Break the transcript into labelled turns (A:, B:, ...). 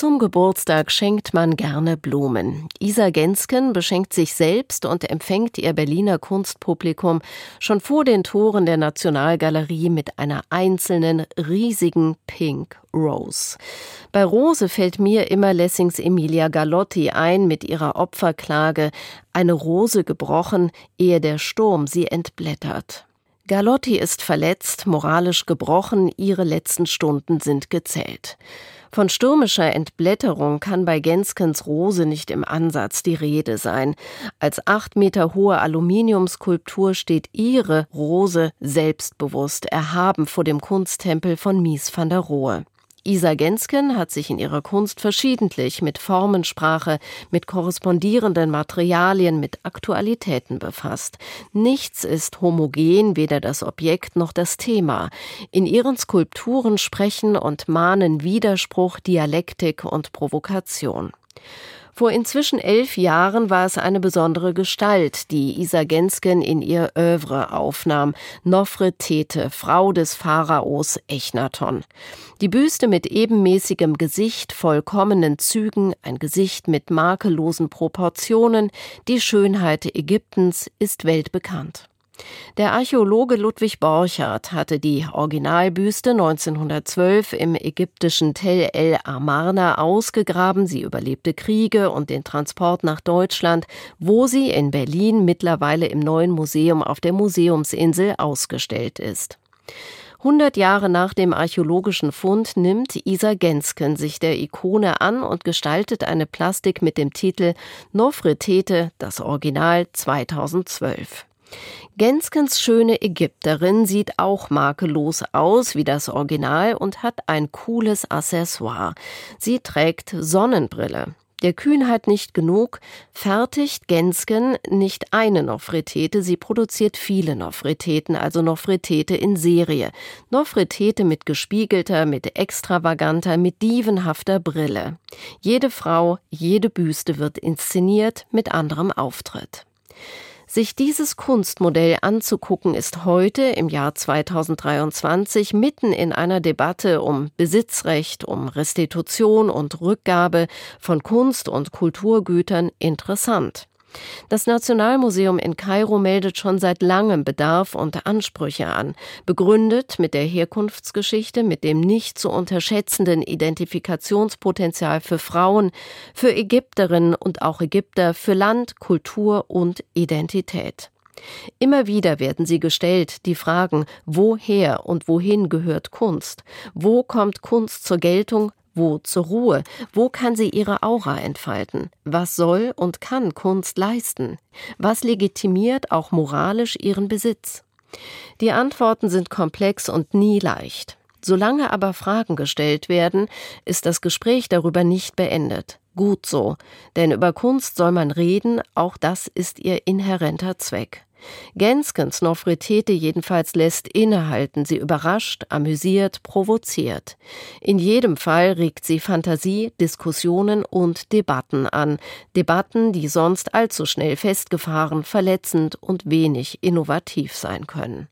A: Zum Geburtstag schenkt man gerne Blumen. Isa Gensken beschenkt sich selbst und empfängt ihr Berliner Kunstpublikum schon vor den Toren der Nationalgalerie mit einer einzelnen riesigen Pink Rose. Bei Rose fällt mir immer Lessings Emilia Galotti ein mit ihrer Opferklage Eine Rose gebrochen, ehe der Sturm sie entblättert. Galotti ist verletzt, moralisch gebrochen, ihre letzten Stunden sind gezählt. Von stürmischer Entblätterung kann bei Genskens Rose nicht im Ansatz die Rede sein. Als acht Meter hohe Aluminiumskulptur steht ihre Rose selbstbewusst erhaben vor dem Kunsttempel von Mies van der Rohe. Isa Gensken hat sich in ihrer Kunst verschiedentlich mit Formensprache, mit korrespondierenden Materialien, mit Aktualitäten befasst. Nichts ist homogen, weder das Objekt noch das Thema. In ihren Skulpturen sprechen und mahnen Widerspruch, Dialektik und Provokation. Vor inzwischen elf Jahren war es eine besondere Gestalt, die Isa Gensken in ihr Övre aufnahm, Nofretete, Frau des Pharaos Echnaton. Die Büste mit ebenmäßigem Gesicht, vollkommenen Zügen, ein Gesicht mit makellosen Proportionen, die Schönheit Ägyptens ist weltbekannt. Der Archäologe Ludwig Borchardt hatte die Originalbüste 1912 im ägyptischen Tel el Amarna ausgegraben. Sie überlebte Kriege und den Transport nach Deutschland, wo sie in Berlin mittlerweile im neuen Museum auf der Museumsinsel ausgestellt ist. 100 Jahre nach dem archäologischen Fund nimmt Isa Gensken sich der Ikone an und gestaltet eine Plastik mit dem Titel Nofretete, das Original 2012. Genskens schöne Ägypterin sieht auch makellos aus wie das Original und hat ein cooles Accessoire. Sie trägt Sonnenbrille. Der Kühnheit nicht genug, fertigt Gensken nicht eine Nofretete, sie produziert viele Nofreteten, also Nofretete in Serie. Nofretete mit gespiegelter, mit extravaganter, mit dievenhafter Brille. Jede Frau, jede Büste wird inszeniert mit anderem Auftritt. Sich dieses Kunstmodell anzugucken, ist heute im Jahr 2023 mitten in einer Debatte um Besitzrecht, um Restitution und Rückgabe von Kunst- und Kulturgütern interessant. Das Nationalmuseum in Kairo meldet schon seit langem Bedarf und Ansprüche an, begründet mit der Herkunftsgeschichte, mit dem nicht zu unterschätzenden Identifikationspotenzial für Frauen, für Ägypterinnen und auch Ägypter, für Land, Kultur und Identität. Immer wieder werden sie gestellt, die Fragen, woher und wohin gehört Kunst? Wo kommt Kunst zur Geltung? Wo zur Ruhe? Wo kann sie ihre Aura entfalten? Was soll und kann Kunst leisten? Was legitimiert auch moralisch ihren Besitz? Die Antworten sind komplex und nie leicht. Solange aber Fragen gestellt werden, ist das Gespräch darüber nicht beendet. Gut so, denn über Kunst soll man reden, auch das ist ihr inhärenter Zweck. Genskens Nofretete jedenfalls lässt innehalten, sie überrascht, amüsiert, provoziert. In jedem Fall regt sie Fantasie, Diskussionen und Debatten an, Debatten, die sonst allzu schnell festgefahren, verletzend und wenig innovativ sein können.